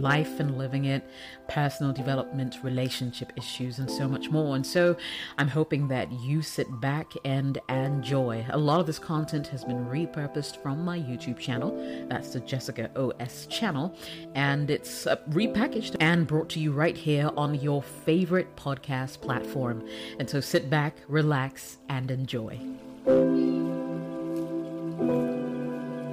life and living it, personal development, relationship issues, and so much more. And so I'm hoping that you sit back and enjoy. A lot of this content has been repurposed from my YouTube channel. That's the Jessica OS channel. And it's uh, repackaged and brought to you right here on your favorite podcast platform. And so sit back, relax, and enjoy.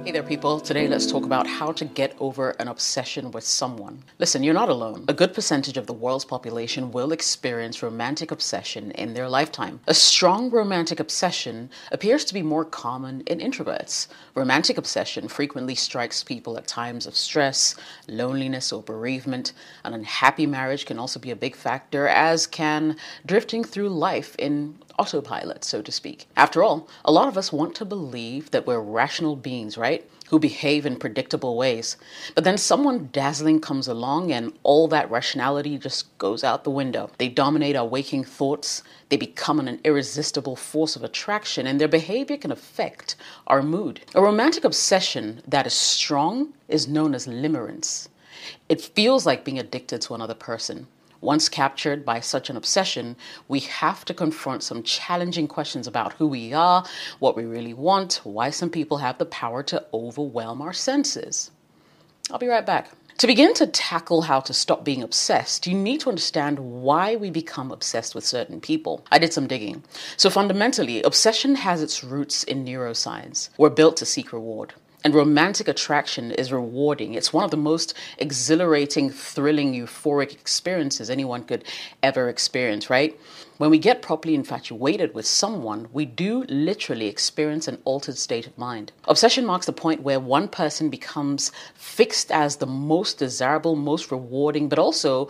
Hey there, people. Today, let's talk about how to get over an obsession with someone. Listen, you're not alone. A good percentage of the world's population will experience romantic obsession in their lifetime. A strong romantic obsession appears to be more common in introverts. Romantic obsession frequently strikes people at times of stress, loneliness, or bereavement. An unhappy marriage can also be a big factor, as can drifting through life in autopilot, so to speak. After all, a lot of us want to believe that we're rational beings, right? Who behave in predictable ways. But then someone dazzling comes along and all that rationality just goes out the window. They dominate our waking thoughts, they become an irresistible force of attraction, and their behavior can affect our mood. A romantic obsession that is strong is known as limerence. It feels like being addicted to another person. Once captured by such an obsession, we have to confront some challenging questions about who we are, what we really want, why some people have the power to overwhelm our senses. I'll be right back. To begin to tackle how to stop being obsessed, you need to understand why we become obsessed with certain people. I did some digging. So, fundamentally, obsession has its roots in neuroscience. We're built to seek reward. And romantic attraction is rewarding. It's one of the most exhilarating, thrilling, euphoric experiences anyone could ever experience, right? When we get properly infatuated with someone, we do literally experience an altered state of mind. Obsession marks the point where one person becomes fixed as the most desirable, most rewarding, but also,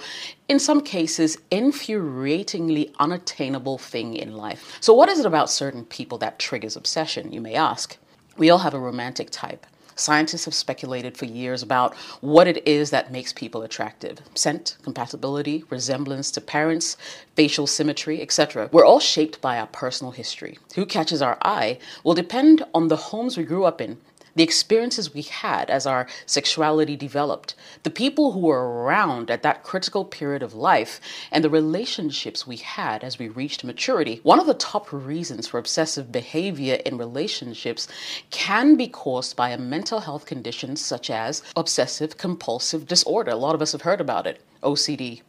in some cases, infuriatingly unattainable thing in life. So, what is it about certain people that triggers obsession, you may ask? We all have a romantic type. Scientists have speculated for years about what it is that makes people attractive scent, compatibility, resemblance to parents, facial symmetry, etc. We're all shaped by our personal history. Who catches our eye will depend on the homes we grew up in, the experiences we had as our sexuality developed, the people who were around at that critical period of life, and the relationships we had as we reached maturity. One of the top reasons for obsessive behavior in relationships can be caused by a mental health condition such as obsessive compulsive disorder. A lot of us have heard about it, OCD.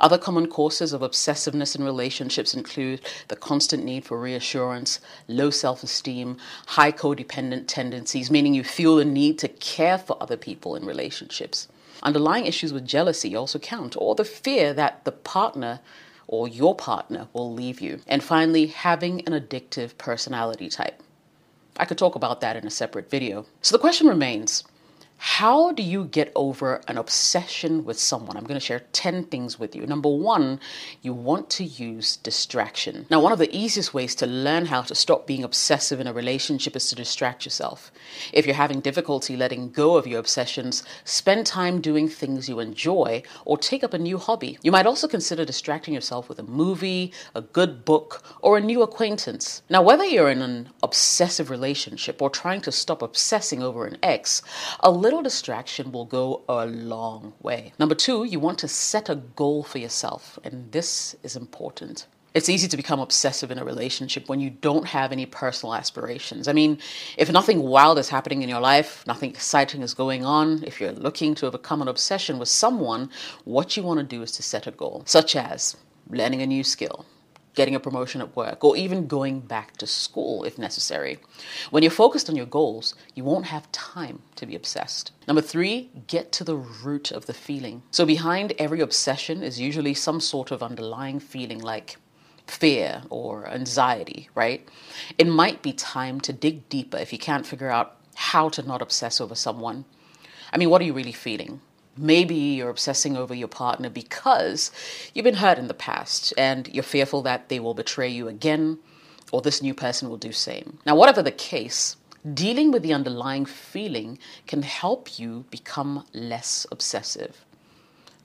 Other common causes of obsessiveness in relationships include the constant need for reassurance, low self esteem, high codependent tendencies, meaning you feel the need to care for other people in relationships. Underlying issues with jealousy also count, or the fear that the partner or your partner will leave you. And finally, having an addictive personality type. I could talk about that in a separate video. So the question remains how do you get over an obsession with someone? I'm going to share 10 things with you. Number one, you want to use distraction. Now, one of the easiest ways to learn how to stop being obsessive in a relationship is to distract yourself. If you're having difficulty letting go of your obsessions, spend time doing things you enjoy or take up a new hobby. You might also consider distracting yourself with a movie, a good book, or a new acquaintance. Now, whether you're in an obsessive relationship or trying to stop obsessing over an ex, a little little distraction will go a long way. Number two, you want to set a goal for yourself, and this is important. It's easy to become obsessive in a relationship when you don't have any personal aspirations. I mean, if nothing wild is happening in your life, nothing exciting is going on, if you're looking to overcome an obsession with someone, what you want to do is to set a goal, such as learning a new skill, getting a promotion at work, or even going back to school if necessary. When you're focused on your goals, you won't have time to be obsessed. Number three, get to the root of the feeling. So, behind every obsession is usually some sort of underlying feeling like fear or anxiety, right? It might be time to dig deeper if you can't figure out how to not obsess over someone. I mean, what are you really feeling? Maybe you're obsessing over your partner because you've been hurt in the past and you're fearful that they will betray you again or this new person will do same. Now, whatever the case, dealing with the underlying feeling can help you become less obsessive.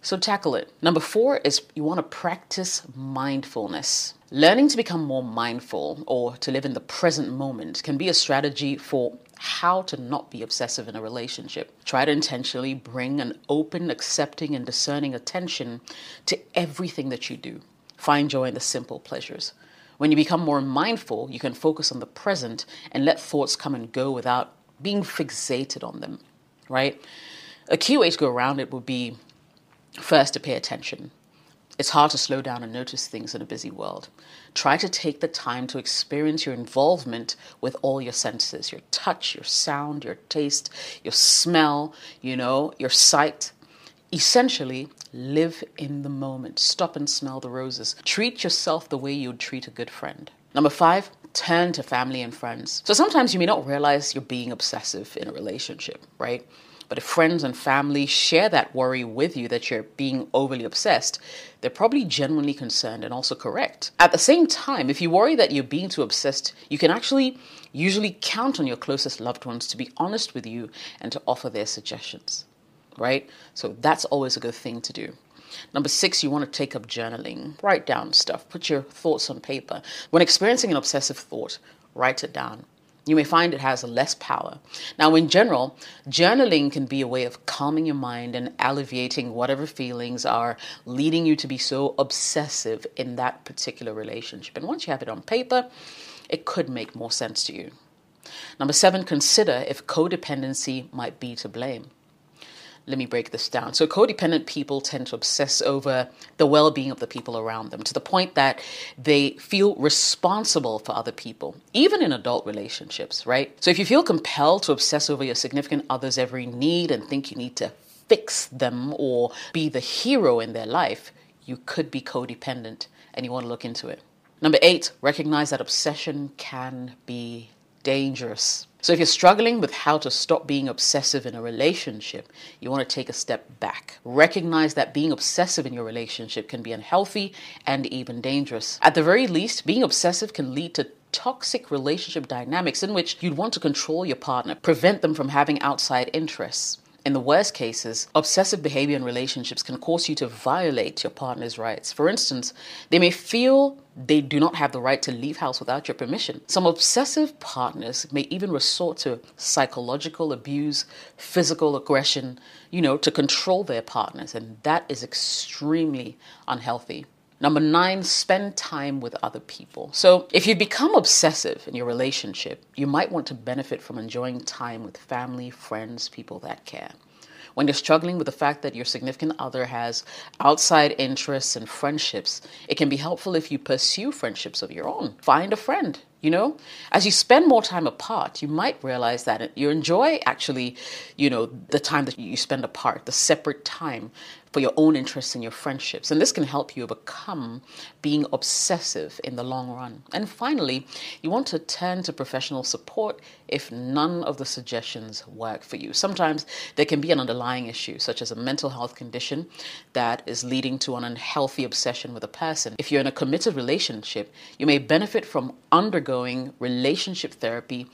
So tackle it. Number four is you want to practice mindfulness. Learning to become more mindful or to live in the present moment can be a strategy for how to not be obsessive in a relationship. Try to intentionally bring an open, accepting, and discerning attention to everything that you do. Find joy in the simple pleasures. When you become more mindful, you can focus on the present and let thoughts come and go without being fixated on them, right? A key way to go around it would be first to pay attention. It's hard to slow down and notice things in a busy world. Try to take the time to experience your involvement with all your senses your touch, your sound, your taste, your smell, you know, your sight. Essentially, live in the moment. Stop and smell the roses. Treat yourself the way you'd treat a good friend. Number five, turn to family and friends. So sometimes you may not realize you're being obsessive in a relationship, right? But if friends and family share that worry with you that you're being overly obsessed, they're probably genuinely concerned and also correct. At the same time, if you worry that you're being too obsessed, you can actually usually count on your closest loved ones to be honest with you and to offer their suggestions, right? So that's always a good thing to do. Number six, you want to take up journaling. Write down stuff, put your thoughts on paper. When experiencing an obsessive thought, write it down you may find it has less power. Now, in general, journaling can be a way of calming your mind and alleviating whatever feelings are leading you to be so obsessive in that particular relationship. And once you have it on paper, it could make more sense to you. Number seven, consider if codependency might be to blame let me break this down. So, codependent people tend to obsess over the well being of the people around them to the point that they feel responsible for other people, even in adult relationships, right? So, if you feel compelled to obsess over your significant other's every need and think you need to fix them or be the hero in their life, you could be codependent and you want to look into it. Number eight, recognize that obsession can be dangerous. So, if you're struggling with how to stop being obsessive in a relationship, you want to take a step back. Recognize that being obsessive in your relationship can be unhealthy and even dangerous. At the very least, being obsessive can lead to toxic relationship dynamics in which you'd want to control your partner, prevent them from having outside interests. In the worst cases, obsessive behavior in relationships can cause you to violate your partner's rights. For instance, they may feel they do not have the right to leave house without your permission. Some obsessive partners may even resort to psychological abuse, physical aggression, you know, to control their partners, and that is extremely unhealthy. Number nine, spend time with other people. So, if you become obsessive in your relationship, you might want to benefit from enjoying time with family, friends, people that care. When you're struggling with the fact that your significant other has outside interests and friendships, it can be helpful if you pursue friendships of your own. Find a friend, you know as you spend more time apart you might realize that you enjoy actually you know the time that you spend apart the separate time for your own interests and your friendships. And this can help you overcome being obsessive in the long run. And finally, you want to turn to professional support if none of the suggestions work for you. Sometimes there can be an underlying issue, such as a mental health condition that is leading to an unhealthy obsession with a person. If you're in a committed relationship, you may benefit from undergoing relationship therapy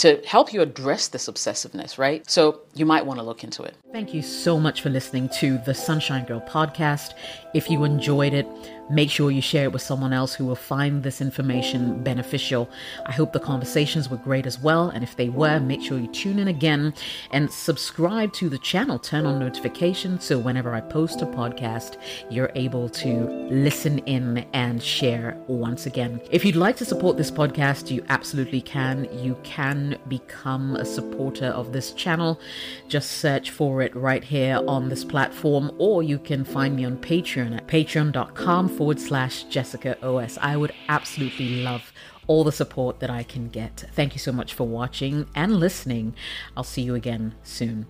to help you address this obsessiveness, right? So you might want to look into it. Thank you so much for listening to the Sunshine Girl podcast. If you enjoyed it, Make sure you share it with someone else who will find this information beneficial. I hope the conversations were great as well. And if they were, make sure you tune in again and subscribe to the channel. Turn on notifications so whenever I post a podcast, you're able to listen in and share once again. If you'd like to support this podcast, you absolutely can. You become a supporter of this channel. Just search for it right here on this platform, or you can find me on Patreon at patreon.com forward slash Jessica OS. I would absolutely love all the support that I can get. Thank you so much for watching and listening. I'll see you again soon.